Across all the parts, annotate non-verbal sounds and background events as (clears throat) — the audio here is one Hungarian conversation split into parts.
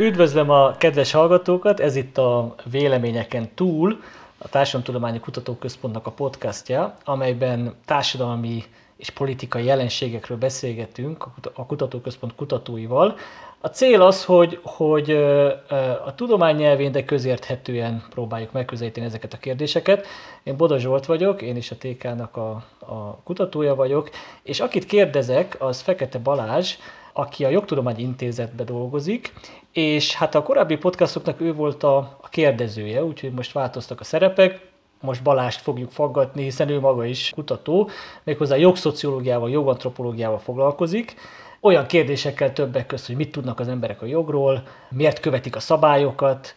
Üdvözlöm a kedves hallgatókat, ez itt a Véleményeken túl, a Társadalomtudományi Kutatóközpontnak a podcastja, amelyben társadalmi és politikai jelenségekről beszélgetünk a Kutatóközpont kutatóival. A cél az, hogy, hogy a tudomány nyelvén, de közérthetően próbáljuk megközelíteni ezeket a kérdéseket. Én Boda Zsolt vagyok, én is a TK-nak a, a kutatója vagyok, és akit kérdezek, az Fekete Balázs, aki a Jogtudományi Intézetben dolgozik, és hát a korábbi podcastoknak ő volt a, a kérdezője, úgyhogy most változtak a szerepek, most Balást fogjuk faggatni, hiszen ő maga is kutató, méghozzá jogszociológiával, jogantropológiával foglalkozik, olyan kérdésekkel többek között, hogy mit tudnak az emberek a jogról, miért követik a szabályokat,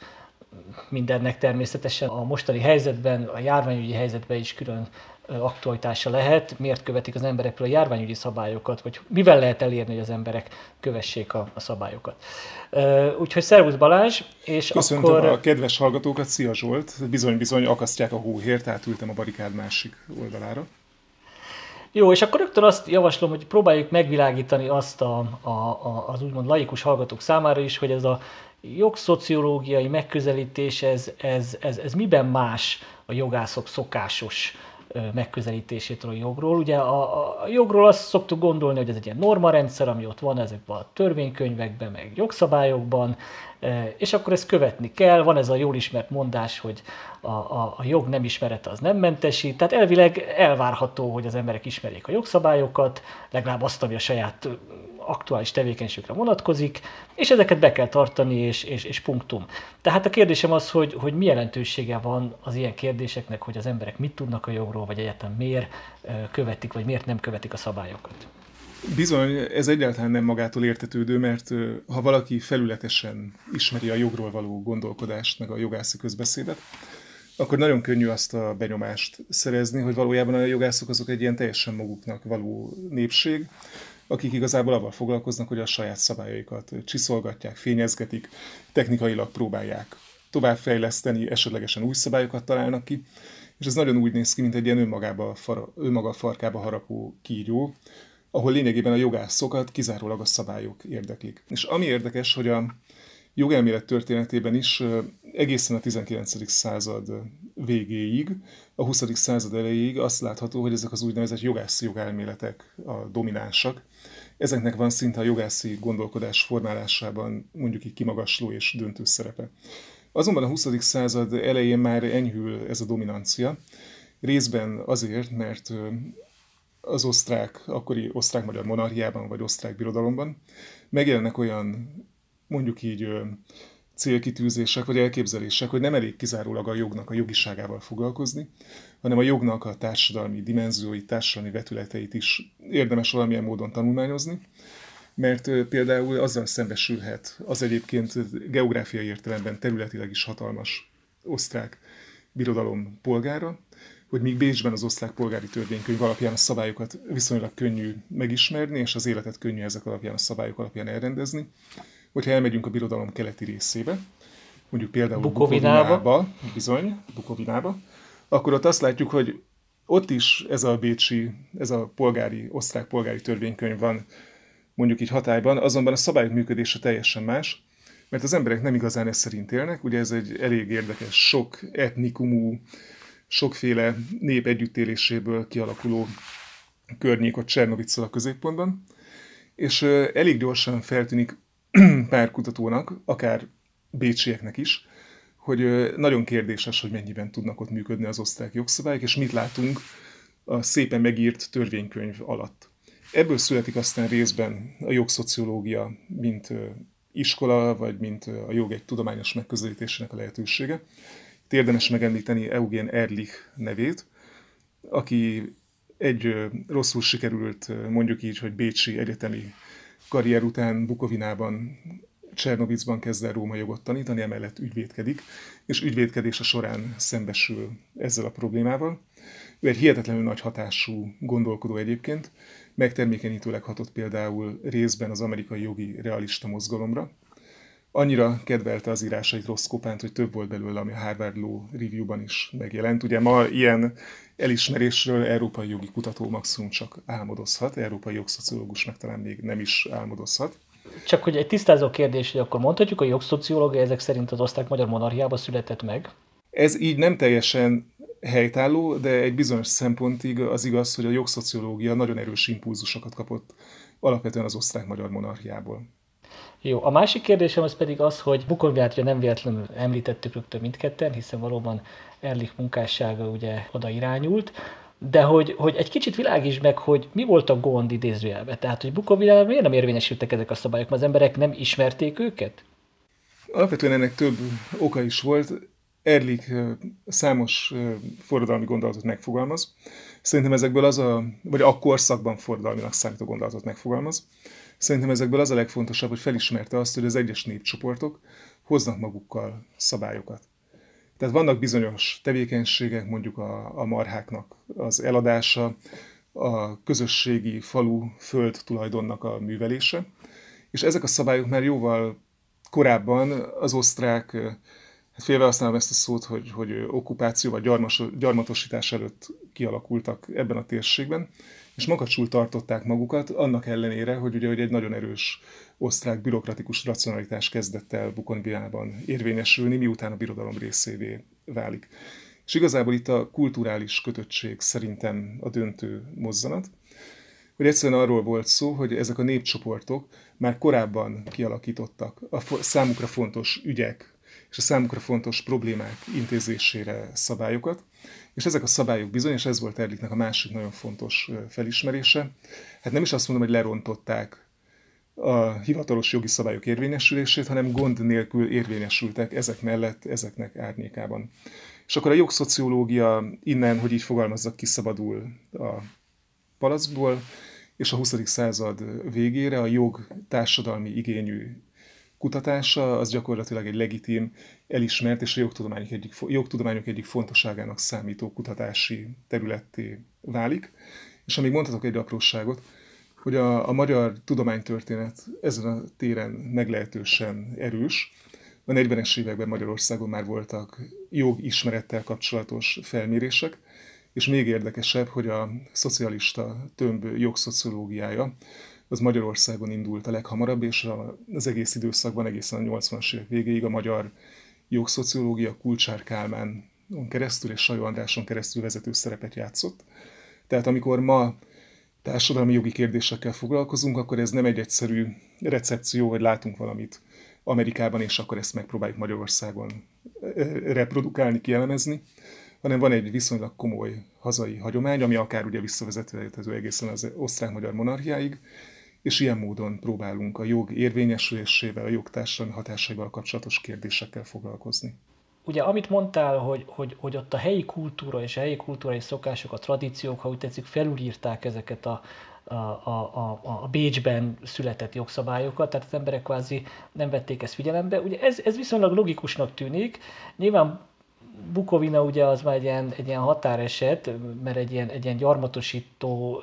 mindennek természetesen a mostani helyzetben, a járványügyi helyzetben is külön aktualitása lehet, miért követik az emberekről a járványügyi szabályokat, vagy mivel lehet elérni, hogy az emberek kövessék a, a szabályokat. Úgyhogy szervusz Balázs, és Köszöntöm akkor... a kedves hallgatókat, szia Zsolt! Bizony-bizony akasztják a hóhért, tehát ültem a barikád másik oldalára. Jó, és akkor rögtön azt javaslom, hogy próbáljuk megvilágítani azt a, a, a, az úgymond laikus hallgatók számára is, hogy ez a jogszociológiai megközelítés, ez, ez, ez, ez miben más a jogászok szokásos megközelítésétől a jogról. Ugye a, a jogról azt szoktuk gondolni, hogy ez egy ilyen normarendszer, ami ott van ezekben a törvénykönyvekben, meg jogszabályokban, és akkor ezt követni kell. Van ez a jól ismert mondás, hogy a, a, a jog nem ismerete az nem mentesít. Tehát elvileg elvárható, hogy az emberek ismerjék a jogszabályokat, legalább azt, ami a saját aktuális tevékenységre vonatkozik, és ezeket be kell tartani, és, és, és punktum. Tehát a kérdésem az, hogy, hogy mi jelentősége van az ilyen kérdéseknek, hogy az emberek mit tudnak a jogról, vagy egyáltalán miért követik, vagy miért nem követik a szabályokat. Bizony, ez egyáltalán nem magától értetődő, mert ha valaki felületesen ismeri a jogról való gondolkodást, meg a jogászi közbeszédet, akkor nagyon könnyű azt a benyomást szerezni, hogy valójában a jogászok azok egy ilyen teljesen maguknak való népség, akik igazából avval foglalkoznak, hogy a saját szabályaikat csiszolgatják, fényezgetik, technikailag próbálják továbbfejleszteni, esetlegesen új szabályokat találnak ki, és ez nagyon úgy néz ki, mint egy ilyen önmagába, fara, önmaga farkába harapó kígyó, ahol lényegében a jogászokat kizárólag a szabályok érdeklik. És ami érdekes, hogy a jogelmélet történetében is egészen a 19. század végéig, a 20. század elejéig azt látható, hogy ezek az úgynevezett jogászi jogelméletek a dominánsak. Ezeknek van szinte a jogászi gondolkodás formálásában mondjuk így kimagasló és döntő szerepe. Azonban a 20. század elején már enyhül ez a dominancia, részben azért, mert az osztrák, akkori osztrák-magyar monarchiában vagy osztrák birodalomban megjelennek olyan mondjuk így célkitűzések vagy elképzelések, hogy nem elég kizárólag a jognak a jogiságával foglalkozni, hanem a jognak a társadalmi dimenzióit, társadalmi vetületeit is érdemes valamilyen módon tanulmányozni, mert például azzal szembesülhet az egyébként geográfiai értelemben területileg is hatalmas osztrák birodalom polgára, hogy míg Bécsben az osztrák polgári törvénykönyv alapján a szabályokat viszonylag könnyű megismerni, és az életet könnyű ezek alapján a szabályok alapján elrendezni, hogyha elmegyünk a birodalom keleti részébe, mondjuk például Bukovinába, Bukovinába bizony, Bukovinába, akkor ott azt látjuk, hogy ott is ez a bécsi, ez a polgári, osztrák polgári törvénykönyv van mondjuk így hatályban, azonban a szabályok működése teljesen más, mert az emberek nem igazán ezt szerint élnek, ugye ez egy elég érdekes, sok etnikumú, sokféle nép együttéléséből kialakuló környék ott Csernovicsal a középpontban, és elég gyorsan feltűnik (clears throat) pár kutatónak, akár bécsieknek is, hogy nagyon kérdéses, hogy mennyiben tudnak ott működni az osztrák jogszabályok, és mit látunk a szépen megírt törvénykönyv alatt. Ebből születik aztán részben a jogszociológia, mint iskola, vagy mint a jog egy tudományos megközelítésének a lehetősége. Itt érdemes megemlíteni Eugen Erlich nevét, aki egy rosszul sikerült, mondjuk így, hogy Bécsi egyetemi karrier után Bukovinában, Csernovicban kezd el róma jogot tanítani, emellett ügyvédkedik, és ügyvédkedése során szembesül ezzel a problémával. Ő egy hihetetlenül nagy hatású gondolkodó egyébként, megtermékenyítőleg hatott például részben az amerikai jogi realista mozgalomra. Annyira kedvelte az írásait Ross Kopánt, hogy több volt belőle, ami a Harvard Law Review-ban is megjelent. Ugye ma ilyen elismerésről európai jogi kutató maximum csak álmodozhat, európai jogszociológus meg talán még nem is álmodozhat. Csak hogy egy tisztázó kérdés, hogy akkor mondhatjuk, hogy a jogszociológia ezek szerint az osztrák-magyar monarchiában született meg? Ez így nem teljesen helytálló, de egy bizonyos szempontig az igaz, hogy a jogszociológia nagyon erős impulzusokat kapott alapvetően az osztrák-magyar monarchiából. Jó, a másik kérdésem az pedig az, hogy Bukoviát nem véletlenül említettük rögtön mindketten, hiszen valóban Erlich munkássága ugye oda irányult, de hogy, hogy egy kicsit világíts meg, hogy mi volt a gond idézőjelben. Tehát, hogy Bukovinában miért nem érvényesültek ezek a szabályok, mert az emberek nem ismerték őket? Alapvetően ennek több oka is volt. Erlik számos forradalmi gondolatot megfogalmaz. Szerintem ezekből az a, vagy a korszakban forradalminak számító gondolatot megfogalmaz. Szerintem ezekből az a legfontosabb, hogy felismerte azt, hogy az egyes népcsoportok hoznak magukkal szabályokat. Tehát vannak bizonyos tevékenységek, mondjuk a, a marháknak az eladása, a közösségi falu föld tulajdonnak a művelése, és ezek a szabályok már jóval korábban az osztrák, hát félve használom ezt a szót, hogy, hogy okupáció vagy gyarmas, gyarmatosítás előtt kialakultak ebben a térségben, és makacsul tartották magukat, annak ellenére, hogy ugye hogy egy nagyon erős osztrák bürokratikus racionalitás kezdett el Bukonviában érvényesülni, miután a birodalom részévé válik. És igazából itt a kulturális kötöttség szerintem a döntő mozzanat, hogy egyszerűen arról volt szó, hogy ezek a népcsoportok már korábban kialakítottak a számukra fontos ügyek és a számukra fontos problémák intézésére szabályokat, és ezek a szabályok bizony, és ez volt Erliknek a másik nagyon fontos felismerése, hát nem is azt mondom, hogy lerontották a hivatalos jogi szabályok érvényesülését, hanem gond nélkül érvényesültek ezek mellett, ezeknek árnyékában. És akkor a jogszociológia innen, hogy így fogalmazzak, kiszabadul a palacból, és a 20. század végére a jog társadalmi igényű kutatása az gyakorlatilag egy legitim, elismert és a jogtudományok egyik, jogtudományok egyik fontosságának számító kutatási területté válik. És amíg mondhatok egy apróságot, hogy a, a magyar tudománytörténet ezen a téren meglehetősen erős. A 40-es években Magyarországon már voltak jogismerettel kapcsolatos felmérések, és még érdekesebb, hogy a szocialista tömb jogszociológiája az Magyarországon indult a leghamarabb, és az egész időszakban, egészen a 80-as évek végéig a magyar jogszociológia Kulcsár Kálmán keresztül és Sajó Andráson keresztül vezető szerepet játszott. Tehát amikor ma társadalmi jogi kérdésekkel foglalkozunk, akkor ez nem egy egyszerű recepció, hogy látunk valamit Amerikában, és akkor ezt megpróbáljuk Magyarországon reprodukálni, kielemezni, hanem van egy viszonylag komoly hazai hagyomány, ami akár ugye visszavezethető egészen az osztrák-magyar monarchiáig, és ilyen módon próbálunk a jog érvényesülésével, a jog társadalmi hatásaival kapcsolatos kérdésekkel foglalkozni. Ugye, amit mondtál, hogy, hogy, hogy ott a helyi kultúra és a helyi kultúrai szokások, a tradíciók, ha úgy tetszik, felülírták ezeket a, a, a, a, a Bécsben született jogszabályokat, tehát az emberek kvázi nem vették ezt figyelembe. Ugye ez, ez viszonylag logikusnak tűnik. Nyilván Bukovina ugye az már egy ilyen, egy ilyen határeset, mert egy ilyen, egy ilyen gyarmatosító,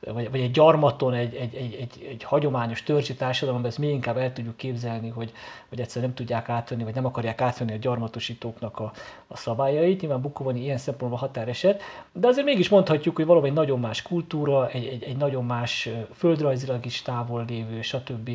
vagy, vagy egy gyarmaton egy, egy, egy, egy, egy hagyományos törzsi társadalomban ezt még inkább el tudjuk képzelni, hogy, hogy egyszerűen nem tudják átvenni, vagy nem akarják átvenni a gyarmatosítóknak a, a szabályait. Nyilván Bukovani ilyen szempontból határeset, de azért mégis mondhatjuk, hogy valami egy nagyon más kultúra, egy, egy, egy nagyon más földrajzilag is távol lévő, stb.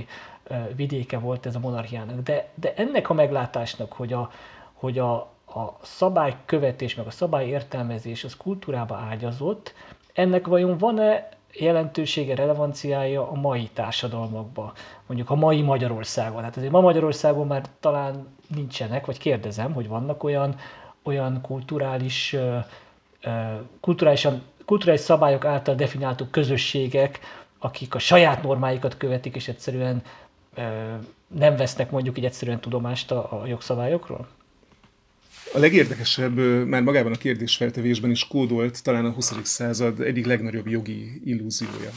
vidéke volt ez a monarchiának. De, de ennek a meglátásnak, hogy a, hogy a, a szabálykövetés, meg a szabályértelmezés az kultúrába ágyazott, ennek vajon van-e jelentősége, relevanciája a mai társadalmakban, mondjuk a mai Magyarországon. Hát azért ma Magyarországon már talán nincsenek, vagy kérdezem, hogy vannak olyan, olyan kulturális, kulturálisan, kulturális szabályok által definiáltó közösségek, akik a saját normáikat követik, és egyszerűen nem vesznek mondjuk így egyszerűen tudomást a, a jogszabályokról? A legérdekesebb már magában a kérdésfeltevésben is kódolt talán a 20. század egyik legnagyobb jogi illúziója.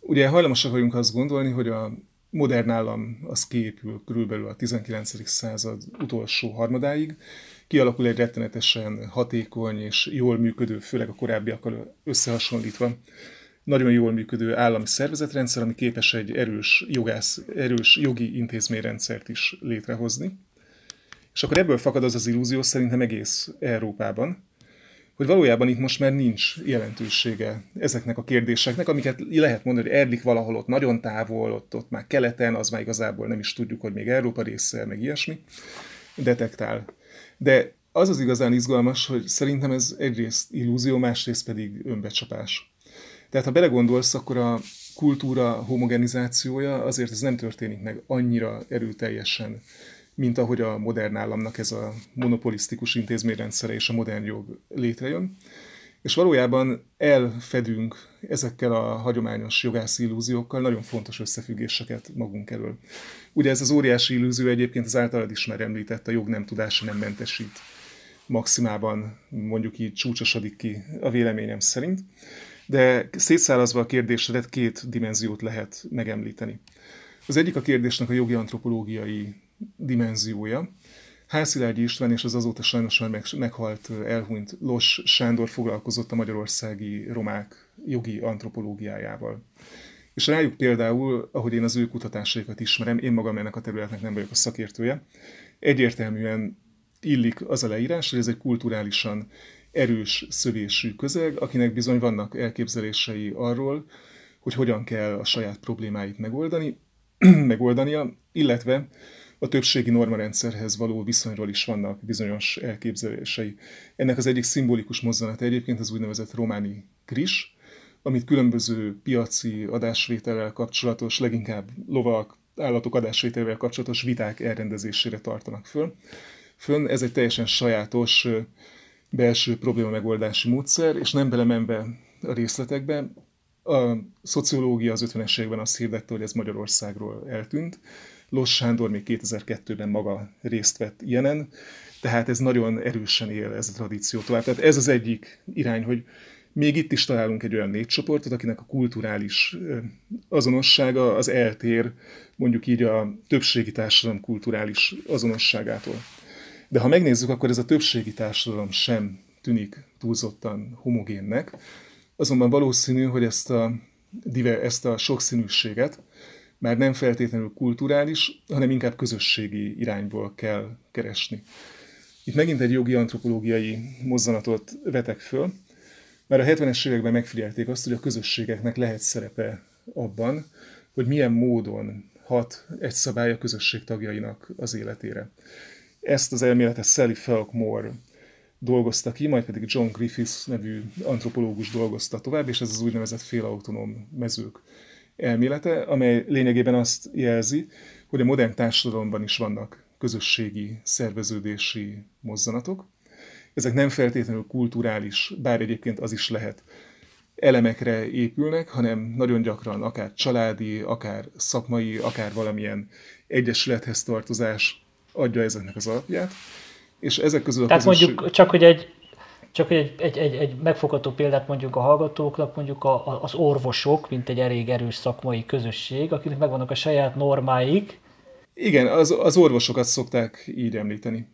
Ugye hajlamosak vagyunk azt gondolni, hogy a modern állam az kiépül körülbelül a 19. század utolsó harmadáig, kialakul egy rettenetesen hatékony és jól működő, főleg a korábbiakkal összehasonlítva, nagyon jól működő állami szervezetrendszer, ami képes egy erős, jogász, erős jogi intézményrendszert is létrehozni. És akkor ebből fakad az az illúzió szerintem egész Európában, hogy valójában itt most már nincs jelentősége ezeknek a kérdéseknek, amiket lehet mondani, hogy Erlik valahol ott nagyon távol, ott, ott már keleten, az már igazából nem is tudjuk, hogy még Európa része, meg ilyesmi, detektál. De az az igazán izgalmas, hogy szerintem ez egyrészt illúzió, másrészt pedig önbecsapás. Tehát ha belegondolsz, akkor a kultúra homogenizációja azért ez nem történik meg annyira erőteljesen, mint ahogy a modern államnak ez a monopolisztikus intézményrendszere és a modern jog létrejön. És valójában elfedünk ezekkel a hagyományos jogász illúziókkal nagyon fontos összefüggéseket magunk elől. Ugye ez az óriási illúzió egyébként az általad is már említett, a jog nem tudása nem mentesít. Maximában mondjuk így csúcsosodik ki a véleményem szerint. De szétszállazva a kérdésedet két dimenziót lehet megemlíteni. Az egyik a kérdésnek a jogi antropológiai dimenziója. Hászilágyi István és az azóta sajnos már meghalt, elhunyt Los Sándor foglalkozott a magyarországi romák jogi antropológiájával. És rájuk például, ahogy én az ő kutatásaikat ismerem, én magam ennek a területnek nem vagyok a szakértője, egyértelműen illik az a leírás, hogy ez egy kulturálisan erős szövésű közeg, akinek bizony vannak elképzelései arról, hogy hogyan kell a saját problémáit megoldani, (clears throat) megoldania, illetve a többségi normarendszerhez való viszonyról is vannak bizonyos elképzelései. Ennek az egyik szimbolikus mozzanata egyébként az úgynevezett románi kris, amit különböző piaci adásvétellel kapcsolatos, leginkább lovak, állatok adásvételével kapcsolatos viták elrendezésére tartanak föl. Fönn ez egy teljesen sajátos belső probléma megoldási módszer, és nem belemenve a részletekbe, a szociológia az 50-es években azt hirdette, hogy ez Magyarországról eltűnt, Los Sándor még 2002-ben maga részt vett ilyenen, tehát ez nagyon erősen él ez a tradíció tovább. Tehát ez az egyik irány, hogy még itt is találunk egy olyan népcsoportot, akinek a kulturális azonossága az eltér mondjuk így a többségi társadalom kulturális azonosságától. De ha megnézzük, akkor ez a többségi társadalom sem tűnik túlzottan homogénnek, azonban valószínű, hogy ezt a, ezt a sokszínűséget már nem feltétlenül kulturális, hanem inkább közösségi irányból kell keresni. Itt megint egy jogi antropológiai mozzanatot vetek föl, mert a 70-es években megfigyelték azt, hogy a közösségeknek lehet szerepe abban, hogy milyen módon hat egy szabály a közösség tagjainak az életére. Ezt az elméletet Sally Falkmore dolgozta ki, majd pedig John Griffiths nevű antropológus dolgozta tovább, és ez az úgynevezett félautonóm mezők elmélete, amely lényegében azt jelzi, hogy a modern társadalomban is vannak közösségi szerveződési mozzanatok. Ezek nem feltétlenül kulturális, bár egyébként az is lehet, elemekre épülnek, hanem nagyon gyakran akár családi, akár szakmai, akár valamilyen egyesülethez tartozás adja ezeknek az alapját. És ezek közül a Tehát közösség... mondjuk csak, hogy egy csak egy, egy, egy, egy megfogható példát mondjuk a hallgatóknak, mondjuk a, a, az orvosok, mint egy elég erős szakmai közösség, akiknek megvannak a saját normáik. Igen, az, az orvosokat szokták így említeni.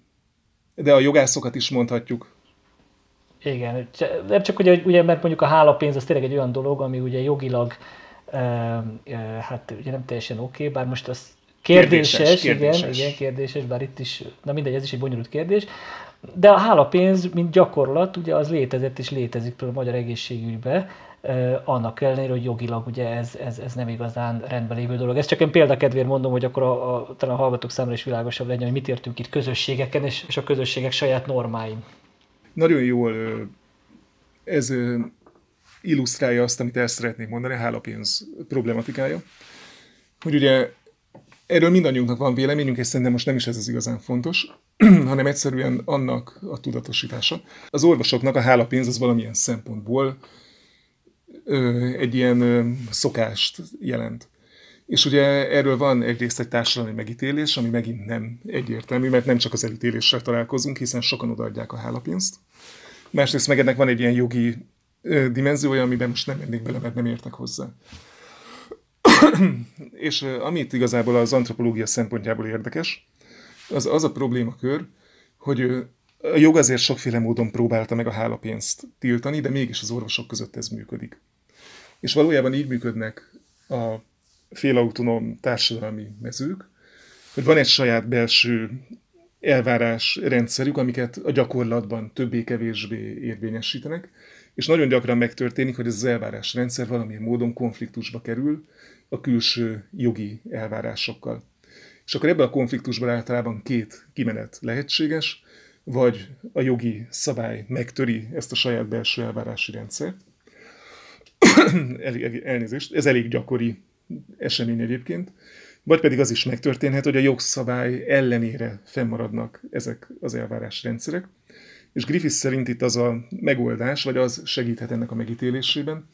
De a jogászokat is mondhatjuk. Igen, nem csak ugye, ugye, mert mondjuk a hálapénz az tényleg egy olyan dolog, ami ugye jogilag e, e, hát ugye nem teljesen oké, okay, bár most az kérdéses, kérdéses, kérdéses, igen, igen, kérdéses, bár itt is, na mindegy, ez is egy bonyolult kérdés, de a hálapénz, mint gyakorlat, ugye az létezett és létezik például a magyar egészségügyben, annak ellenére, hogy jogilag ugye ez, ez, ez nem igazán rendben lévő dolog. Ezt csak én példakedvéért mondom, hogy akkor a, a, talán a hallgatók számára is világosabb legyen, hogy mit értünk itt közösségeken és, és a közösségek saját normáim. Nagyon jól ez illusztrálja azt, amit el szeretnék mondani, a hálapénz problematikája. Hogy ugye erről mindannyiunknak van véleményünk, és szerintem most nem is ez az igazán fontos, (clears throat) hanem egyszerűen annak a tudatosítása. Az orvosoknak a hálapénz az valamilyen szempontból ö, egy ö, ö, szokást jelent. És ugye erről van egyrészt egy társadalmi megítélés, ami megint nem egyértelmű, mert nem csak az elítéléssel találkozunk, hiszen sokan odaadják a hálapénzt. Másrészt meg ennek van egy ilyen jogi ö, dimenziója, amiben most nem mennék bele, mert nem értek hozzá. (coughs) és amit igazából az antropológia szempontjából érdekes, az, az a problémakör, hogy a jog azért sokféle módon próbálta meg a hálapénzt tiltani, de mégis az orvosok között ez működik. És valójában így működnek a félautonóm társadalmi mezők, hogy van egy saját belső elvárás rendszerük, amiket a gyakorlatban többé-kevésbé érvényesítenek, és nagyon gyakran megtörténik, hogy ez az elvárás rendszer valamilyen módon konfliktusba kerül a külső jogi elvárásokkal. És akkor ebben a konfliktusban általában két kimenet lehetséges, vagy a jogi szabály megtöri ezt a saját belső elvárási rendszert. (coughs) Elnézést, ez elég gyakori esemény egyébként. Vagy pedig az is megtörténhet, hogy a jogszabály ellenére fennmaradnak ezek az elvárás rendszerek. És Griffith szerint itt az a megoldás, vagy az segíthet ennek a megítélésében,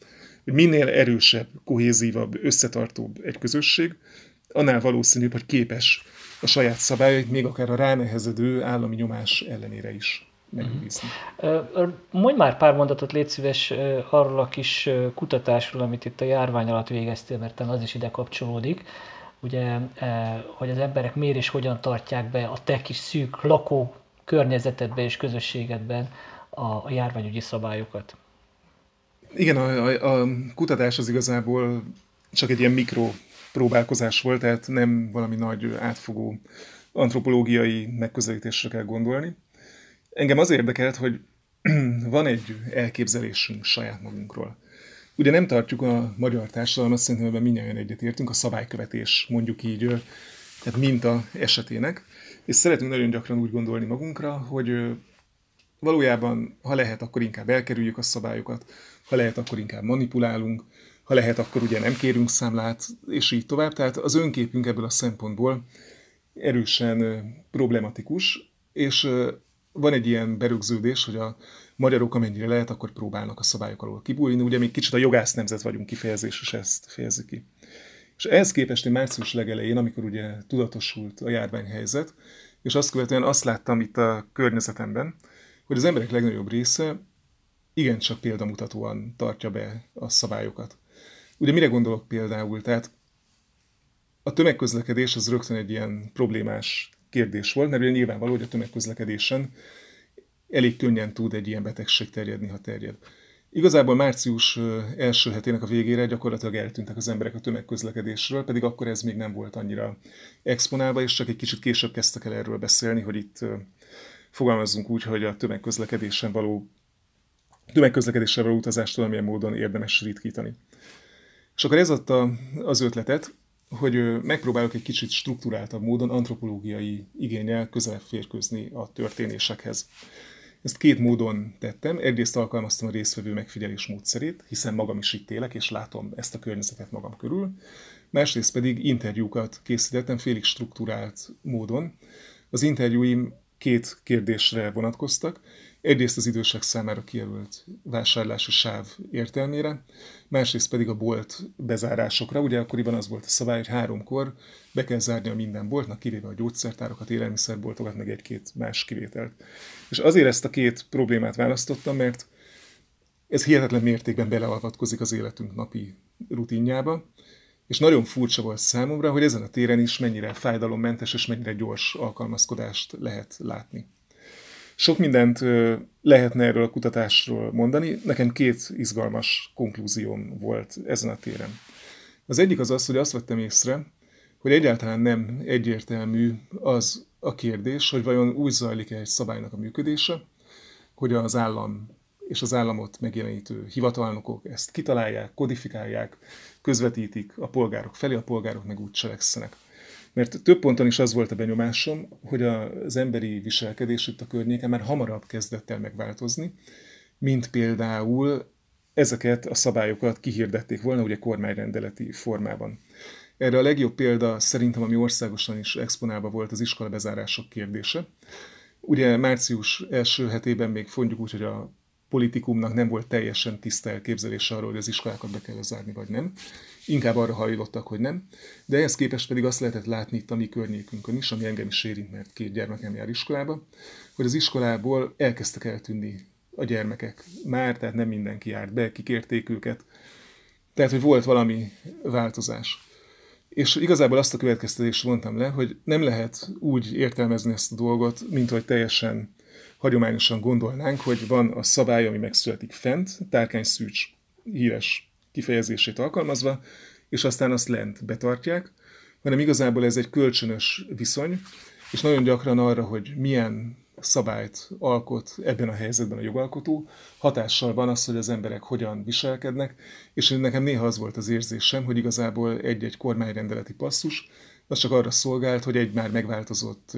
hogy minél erősebb, kohézívabb, összetartóbb egy közösség, annál valószínűbb, hogy képes a saját szabályait, még akár a ránehezedő állami nyomás ellenére is megőrizni. Mondj már pár mondatot, légy szíves, arról a kis kutatásról, amit itt a járvány alatt végeztél, mert az is ide kapcsolódik ugye, hogy az emberek miért és hogyan tartják be a te kis szűk lakó környezetedben és közösségedben a, járványügyi szabályokat. Igen, a, a, a kutatás az igazából csak egy ilyen mikro próbálkozás volt, tehát nem valami nagy átfogó antropológiai megközelítésre kell gondolni. Engem az érdekelt, hogy (clears throat) van egy elképzelésünk saját magunkról. Ugye nem tartjuk a magyar társadalmat, szerintem ebben mindjárt egyetértünk, a szabálykövetés mondjuk így, tehát minta esetének, és szeretünk nagyon gyakran úgy gondolni magunkra, hogy valójában, ha lehet, akkor inkább elkerüljük a szabályokat, ha lehet, akkor inkább manipulálunk, ha lehet, akkor ugye nem kérünk számlát, és így tovább. Tehát az önképünk ebből a szempontból erősen problematikus, és van egy ilyen berögződés, hogy a magyarok amennyire lehet, akkor próbálnak a szabályok alól kibújni. Ugye még kicsit a jogász nemzet vagyunk kifejezés, és ezt fejezi ki. És ehhez képest én március legelején, amikor ugye tudatosult a járványhelyzet, és azt követően azt láttam itt a környezetemben, hogy az emberek legnagyobb része igencsak példamutatóan tartja be a szabályokat. Ugye mire gondolok például? Tehát a tömegközlekedés az rögtön egy ilyen problémás kérdés volt, mert ugye nyilvánvaló, hogy a tömegközlekedésen elég könnyen tud egy ilyen betegség terjedni, ha terjed. Igazából március első hetének a végére gyakorlatilag eltűntek az emberek a tömegközlekedésről, pedig akkor ez még nem volt annyira exponálva, és csak egy kicsit később kezdtek el erről beszélni, hogy itt fogalmazzunk úgy, hogy a tömegközlekedésen való tömegközlekedésre való utazást valamilyen módon érdemes ritkítani. És akkor ez adta az ötletet, hogy megpróbálok egy kicsit struktúráltabb módon antropológiai igényel közelebb férkőzni a történésekhez. Ezt két módon tettem. Egyrészt alkalmaztam a résztvevő megfigyelés módszerét, hiszen magam is itt élek, és látom ezt a környezetet magam körül. Másrészt pedig interjúkat készítettem félig struktúrált módon. Az interjúim két kérdésre vonatkoztak. Egyrészt az idősek számára kijelölt vásárlási sáv értelmére, másrészt pedig a bolt bezárásokra. Ugye akkoriban az volt a szabály, hogy háromkor be kell zárni a minden boltnak, kivéve a gyógyszertárokat, élelmiszerboltokat, meg egy-két más kivételt. És azért ezt a két problémát választottam, mert ez hihetetlen mértékben beleavatkozik az életünk napi rutinjába, és nagyon furcsa volt számomra, hogy ezen a téren is mennyire fájdalommentes és mennyire gyors alkalmazkodást lehet látni. Sok mindent lehetne erről a kutatásról mondani. Nekem két izgalmas konklúzióm volt ezen a téren. Az egyik az az, hogy azt vettem észre, hogy egyáltalán nem egyértelmű az a kérdés, hogy vajon úgy zajlik-e egy szabálynak a működése, hogy az állam és az államot megjelenítő hivatalnokok ezt kitalálják, kodifikálják, közvetítik a polgárok felé, a polgárok meg úgy cselekszenek. Mert több ponton is az volt a benyomásom, hogy az emberi viselkedés itt a környéken már hamarabb kezdett el megváltozni, mint például ezeket a szabályokat kihirdették volna ugye kormányrendeleti formában. Erre a legjobb példa szerintem, ami országosan is exponálva volt, az iskola bezárások kérdése. Ugye március első hetében még mondjuk úgy, hogy a politikumnak nem volt teljesen tiszta elképzelése arról, hogy az iskolákat be kell zárni, vagy nem. Inkább arra hajlottak, hogy nem. De ehhez képest pedig azt lehetett látni itt a mi környékünkön is, ami engem is érint, mert két gyermekem jár iskolába, hogy az iskolából elkezdtek eltűnni a gyermekek már, tehát nem mindenki járt be, kikérték őket. Tehát, hogy volt valami változás. És igazából azt a következtetést vontam le, hogy nem lehet úgy értelmezni ezt a dolgot, mint hogy teljesen hagyományosan gondolnánk, hogy van a szabály, ami megszületik fent, Tárkány Szűcs híres kifejezését alkalmazva, és aztán azt lent betartják, hanem igazából ez egy kölcsönös viszony, és nagyon gyakran arra, hogy milyen szabályt alkot ebben a helyzetben a jogalkotó, hatással van az, hogy az emberek hogyan viselkednek, és nekem néha az volt az érzésem, hogy igazából egy-egy kormányrendeleti passzus, az csak arra szolgált, hogy egy már megváltozott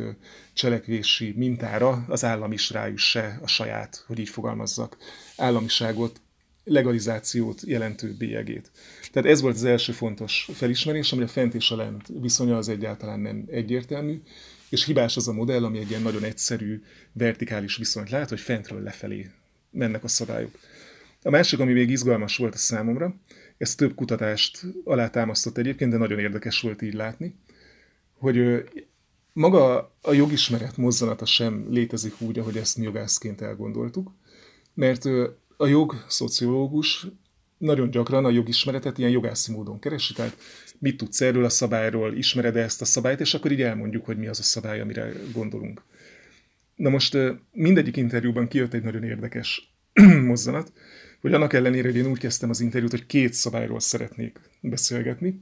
cselekvési mintára az állam is ráüsse a saját, hogy így fogalmazzak, államiságot, legalizációt jelentő bélyegét. Tehát ez volt az első fontos felismerés, amire fent és a lent viszonya az egyáltalán nem egyértelmű, és hibás az a modell, ami egy ilyen nagyon egyszerű, vertikális viszonyt lát, hogy fentről lefelé mennek a szabályok. A másik, ami még izgalmas volt a számomra, ez több kutatást alátámasztott egyébként, de nagyon érdekes volt így látni, hogy maga a jogismeret mozzanata sem létezik úgy, ahogy ezt mi jogászként elgondoltuk, mert a jog szociológus nagyon gyakran a jogismeretet ilyen jogászi módon keresi, tehát mit tudsz erről a szabályról, ismered-e ezt a szabályt, és akkor így elmondjuk, hogy mi az a szabály, amire gondolunk. Na most mindegyik interjúban kijött egy nagyon érdekes (clears throat) mozzanat, hogy annak ellenére, hogy én úgy kezdtem az interjút, hogy két szabályról szeretnék beszélgetni.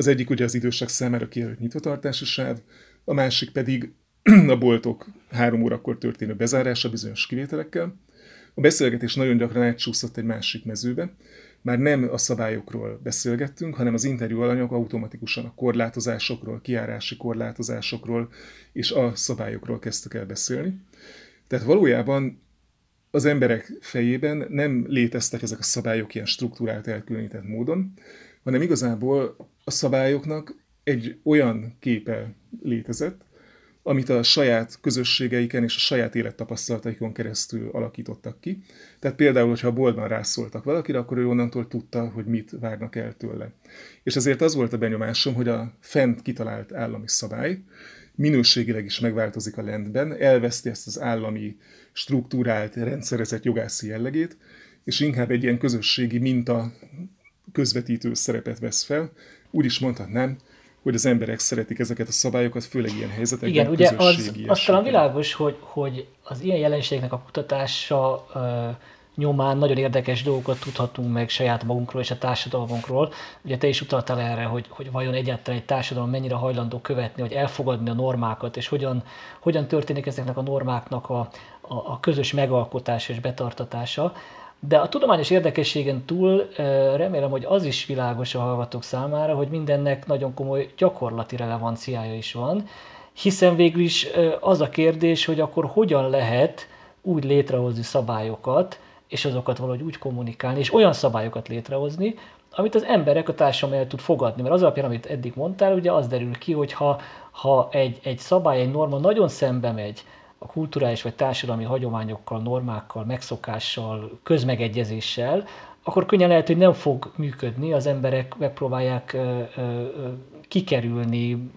Az egyik ugye az idősek számára kijelölt nyitvatartási sáv, a másik pedig (clears throat) a boltok három órakor történő bezárása bizonyos kivételekkel. A beszélgetés nagyon gyakran átsúszott egy másik mezőbe, már nem a szabályokról beszélgettünk, hanem az interjú alanyok automatikusan a korlátozásokról, kiárási korlátozásokról és a szabályokról kezdtek el beszélni. Tehát valójában az emberek fejében nem léteztek ezek a szabályok ilyen struktúrált, elkülönített módon, hanem igazából a szabályoknak egy olyan képe létezett, amit a saját közösségeiken és a saját élettapasztalataikon keresztül alakítottak ki. Tehát például, hogyha a boltban rászóltak valakire, akkor ő onnantól tudta, hogy mit várnak el tőle. És ezért az volt a benyomásom, hogy a fent kitalált állami szabály minőségileg is megváltozik a lendben, elveszti ezt az állami struktúrált, rendszerezett jogászi jellegét, és inkább egy ilyen közösségi minta közvetítő szerepet vesz fel. Úgy is mondhatnám, hogy az emberek szeretik ezeket a szabályokat, főleg ilyen helyzetekben. Igen, ugye az, az talán világos, hogy, hogy az ilyen jelenségnek a kutatása uh, nyomán nagyon érdekes dolgokat tudhatunk meg saját magunkról és a társadalmunkról. Ugye te is utaltál erre, hogy, hogy vajon egyáltalán egy társadalom mennyire hajlandó követni, vagy elfogadni a normákat, és hogyan, hogyan történik ezeknek a normáknak a, a, a közös megalkotása és betartatása. De a tudományos érdekességen túl remélem, hogy az is világos a hallgatók számára, hogy mindennek nagyon komoly gyakorlati relevanciája is van, hiszen végül is az a kérdés, hogy akkor hogyan lehet úgy létrehozni szabályokat, és azokat valahogy úgy kommunikálni, és olyan szabályokat létrehozni, amit az emberek a társadalom el tud fogadni. Mert az alapján, amit eddig mondtál, ugye az derül ki, hogy ha, ha egy, egy szabály, egy norma nagyon szembe megy a kulturális vagy társadalmi hagyományokkal, normákkal, megszokással, közmegegyezéssel, akkor könnyen lehet, hogy nem fog működni, az emberek megpróbálják kikerülni,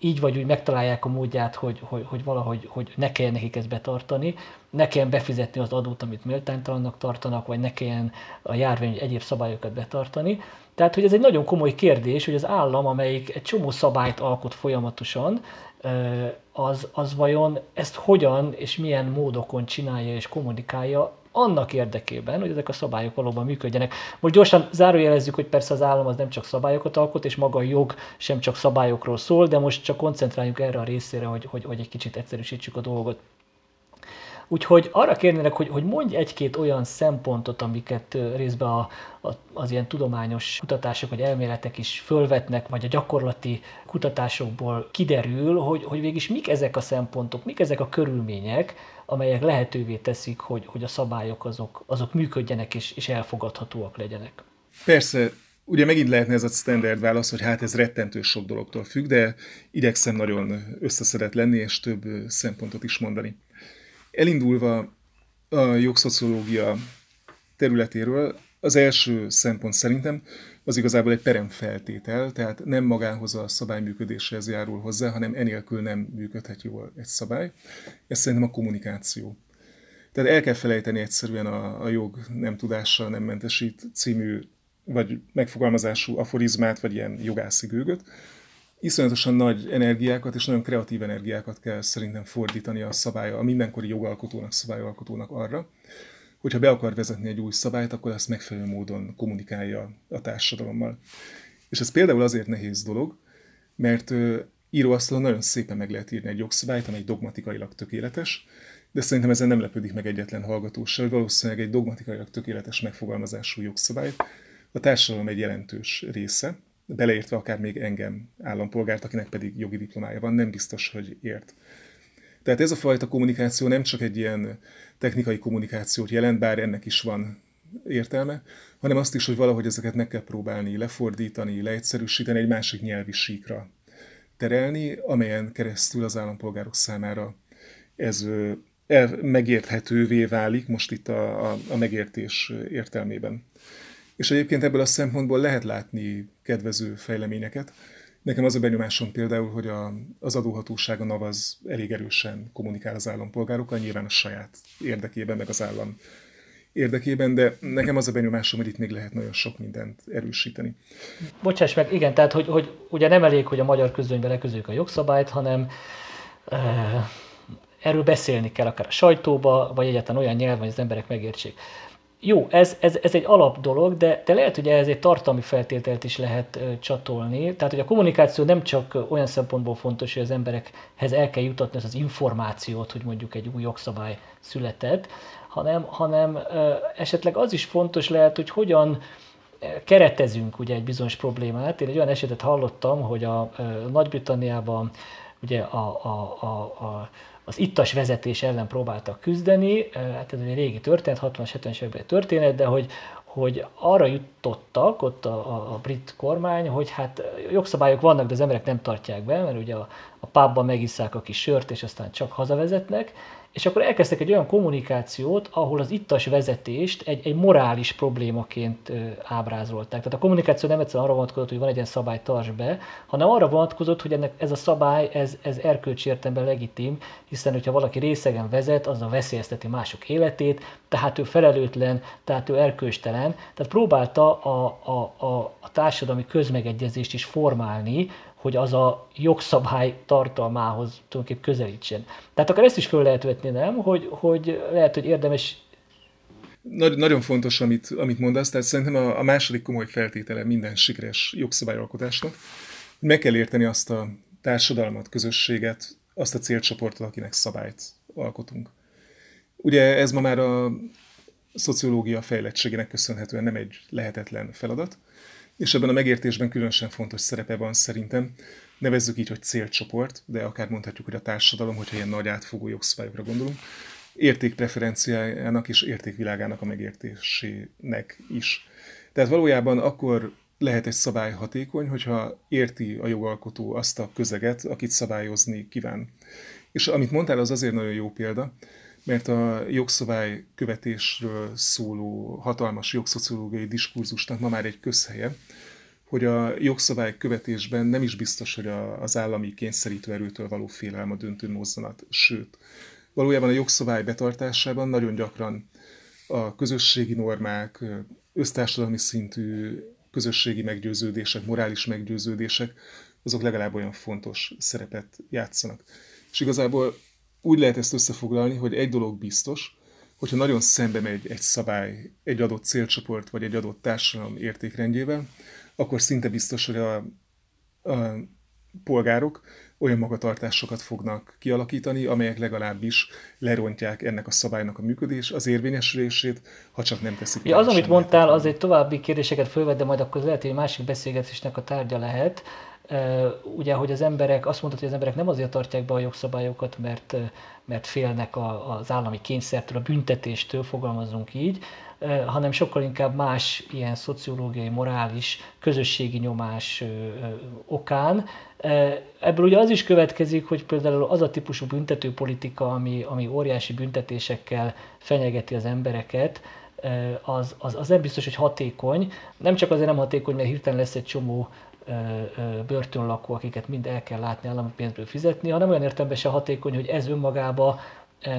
így vagy úgy megtalálják a módját, hogy, hogy, hogy valahogy hogy ne kelljen nekik ezt betartani, ne kelljen befizetni az adót, amit méltánytalannak tartanak, vagy ne kelljen a járvány egyéb szabályokat betartani. Tehát, hogy ez egy nagyon komoly kérdés, hogy az állam, amelyik egy csomó szabályt alkot folyamatosan, az, az vajon ezt hogyan és milyen módokon csinálja és kommunikálja annak érdekében, hogy ezek a szabályok valóban működjenek. Most gyorsan zárójelezzük, hogy persze az állam az nem csak szabályokat alkot, és maga a jog sem csak szabályokról szól, de most csak koncentráljunk erre a részére, hogy, hogy, hogy egy kicsit egyszerűsítsük a dolgot. Úgyhogy arra kérnének, hogy, hogy mondj egy-két olyan szempontot, amiket részben a, a, az ilyen tudományos kutatások vagy elméletek is fölvetnek, vagy a gyakorlati kutatásokból kiderül, hogy, hogy végig mik ezek a szempontok, mik ezek a körülmények, amelyek lehetővé teszik, hogy, hogy a szabályok azok, azok működjenek és, és elfogadhatóak legyenek. Persze, Ugye megint lehetne ez a standard válasz, hogy hát ez rettentő sok dologtól függ, de igyekszem nagyon összeszedett lenni, és több szempontot is mondani. Elindulva a jogszociológia területéről, az első szempont szerintem az igazából egy peremfeltétel, tehát nem magához a szabály működéséhez járul hozzá, hanem enélkül nem működhet jól egy szabály. Ez szerintem a kommunikáció. Tehát el kell felejteni egyszerűen a, a jog nem tudással nem mentesít című, vagy megfogalmazású aforizmát, vagy ilyen jogászi gőgöt, iszonyatosan nagy energiákat és nagyon kreatív energiákat kell szerintem fordítani a szabálya, a mindenkori jogalkotónak, szabályalkotónak arra, hogyha be akar vezetni egy új szabályt, akkor ezt megfelelő módon kommunikálja a társadalommal. És ez például azért nehéz dolog, mert íróasztalon nagyon szépen meg lehet írni egy jogszabályt, amely dogmatikailag tökéletes, de szerintem ezen nem lepődik meg egyetlen hallgató hogy valószínűleg egy dogmatikailag tökéletes megfogalmazású jogszabály a társadalom egy jelentős része, beleértve akár még engem állampolgárt, akinek pedig jogi diplomája van, nem biztos, hogy ért. Tehát ez a fajta kommunikáció nem csak egy ilyen technikai kommunikációt jelent, bár ennek is van értelme, hanem azt is, hogy valahogy ezeket meg kell próbálni lefordítani, leegyszerűsíteni, egy másik nyelvi síkra terelni, amelyen keresztül az állampolgárok számára ez el, megérthetővé válik, most itt a, a, a megértés értelmében. És egyébként ebből a szempontból lehet látni kedvező fejleményeket. Nekem az a benyomásom például, hogy a, az adóhatóság a NAV az elég erősen kommunikál az állampolgárokkal, nyilván a saját érdekében, meg az állam érdekében, de nekem az a benyomásom, hogy itt még lehet nagyon sok mindent erősíteni. Bocsáss meg, igen, tehát hogy, hogy ugye nem elég, hogy a magyar közönybe leközők a jogszabályt, hanem e, erről beszélni kell akár a sajtóba, vagy egyáltalán olyan nyelven, hogy az emberek megértsék. Jó, ez, ez, ez egy alap dolog, de, de lehet, hogy ez egy tartalmi feltételt is lehet ö, csatolni. Tehát, hogy a kommunikáció nem csak olyan szempontból fontos, hogy az emberekhez el kell jutatni az, az információt, hogy mondjuk egy új jogszabály született, hanem, hanem ö, esetleg az is fontos lehet, hogy hogyan keretezünk ugye egy bizonyos problémát. Én egy olyan esetet hallottam, hogy a Nagy-Britanniában ugye a, a, a, a az ittas vezetés ellen próbáltak küzdeni, hát ez egy régi történet, 60-as, 70-es években történet, de hogy, hogy arra jutottak ott a, a, a brit kormány, hogy hát jogszabályok vannak, de az emberek nem tartják be, mert ugye a, a pubban megisszák a kis sört, és aztán csak hazavezetnek, és akkor elkezdtek egy olyan kommunikációt, ahol az ittas vezetést egy, egy morális problémaként ábrázolták. Tehát a kommunikáció nem egyszerűen arra vonatkozott, hogy van egy ilyen szabály, tarts be, hanem arra vonatkozott, hogy ennek ez a szabály, ez, ez erkölcsi értelemben legitim, hiszen hogyha valaki részegen vezet, az a veszélyezteti mások életét, tehát ő felelőtlen, tehát ő erkölcstelen. Tehát próbálta a, a, a, a társadalmi közmegegyezést is formálni, hogy az a jogszabály tartalmához tulajdonképpen közelítsen. Tehát akár ezt is föl lehet vetni, nem? Hogy, hogy lehet, hogy érdemes nagy, nagyon fontos, amit, amit mondasz, tehát szerintem a, a második komoly feltétele minden sikeres jogszabályalkotásnak, meg kell érteni azt a társadalmat, közösséget, azt a célcsoportot, akinek szabályt alkotunk. Ugye ez ma már a szociológia fejlettségének köszönhetően nem egy lehetetlen feladat, és ebben a megértésben különösen fontos szerepe van szerintem. Nevezzük így, hogy célcsoport, de akár mondhatjuk, hogy a társadalom, hogyha ilyen nagy átfogó jogszabályokra gondolunk, értékpreferenciájának és értékvilágának a megértésének is. Tehát valójában akkor lehet egy szabály hatékony, hogyha érti a jogalkotó azt a közeget, akit szabályozni kíván. És amit mondtál, az azért nagyon jó példa, mert a jogszabály követésről szóló hatalmas jogszociológiai diskurzusnak ma már egy közhelye, hogy a jogszabály követésben nem is biztos, hogy az állami kényszerítő erőtől való félelem a döntő mozzanat, sőt, valójában a jogszabály betartásában nagyon gyakran a közösségi normák, össztársadalmi szintű közösségi meggyőződések, morális meggyőződések, azok legalább olyan fontos szerepet játszanak. És igazából úgy lehet ezt összefoglalni, hogy egy dolog biztos, hogyha nagyon szembe megy egy szabály egy adott célcsoport vagy egy adott társadalom értékrendjével, akkor szinte biztos, hogy a, a polgárok olyan magatartásokat fognak kialakítani, amelyek legalábbis lerontják ennek a szabálynak a működés, az érvényesülését, ha csak nem teszik. Ja, az, amit mondtál, az egy további kérdéseket fölvet, de majd akkor lehet, hogy másik beszélgetésnek a tárgya lehet ugye, hogy az emberek, azt mondtad, hogy az emberek nem azért tartják be a jogszabályokat, mert, mert félnek a, az állami kényszertől, a büntetéstől, fogalmazunk így, hanem sokkal inkább más ilyen szociológiai, morális, közösségi nyomás okán. Ebből ugye az is következik, hogy például az a típusú büntetőpolitika, ami, ami óriási büntetésekkel fenyegeti az embereket, az, az, az nem biztos, hogy hatékony. Nem csak azért nem hatékony, mert hirtelen lesz egy csomó börtönlakó, akiket mind el kell látni állami pénzből fizetni, hanem olyan értelemben se hatékony, hogy ez önmagába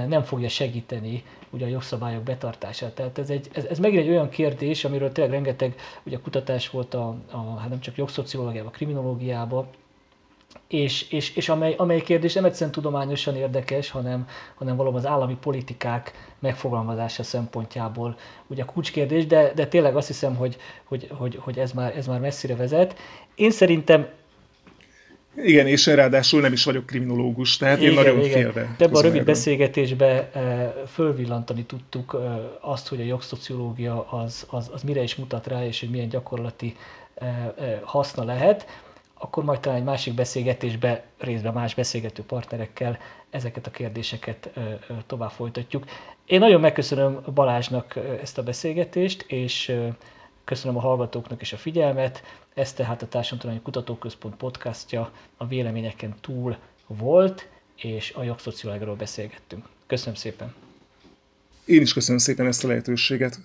nem fogja segíteni ugye a jogszabályok betartását. Tehát ez, egy, ez, ez megint egy olyan kérdés, amiről tényleg rengeteg ugye, kutatás volt a, a, hát nem csak jogszociológiában, a kriminológiában, és, és, és amely, amely kérdés nem egyszerűen tudományosan érdekes, hanem, hanem valóban az állami politikák megfogalmazása szempontjából ugye a kulcskérdés, de, de tényleg azt hiszem, hogy, hogy, hogy, hogy ez, már, ez már messzire vezet. Én szerintem Igen, és ráadásul nem is vagyok kriminológus, tehát igen, én nagyon igen. félve. De ebben a rövid beszélgetésben fölvillantani tudtuk azt, hogy a jogszociológia az, az, az mire is mutat rá, és hogy milyen gyakorlati haszna lehet akkor majd talán egy másik beszélgetésbe, részben más beszélgető partnerekkel ezeket a kérdéseket tovább folytatjuk. Én nagyon megköszönöm Balázsnak ezt a beszélgetést, és köszönöm a hallgatóknak is a figyelmet. Ez tehát a Társadalmi Kutatóközpont podcastja a véleményeken túl volt, és a jogszociológiáról beszélgettünk. Köszönöm szépen! Én is köszönöm szépen ezt a lehetőséget.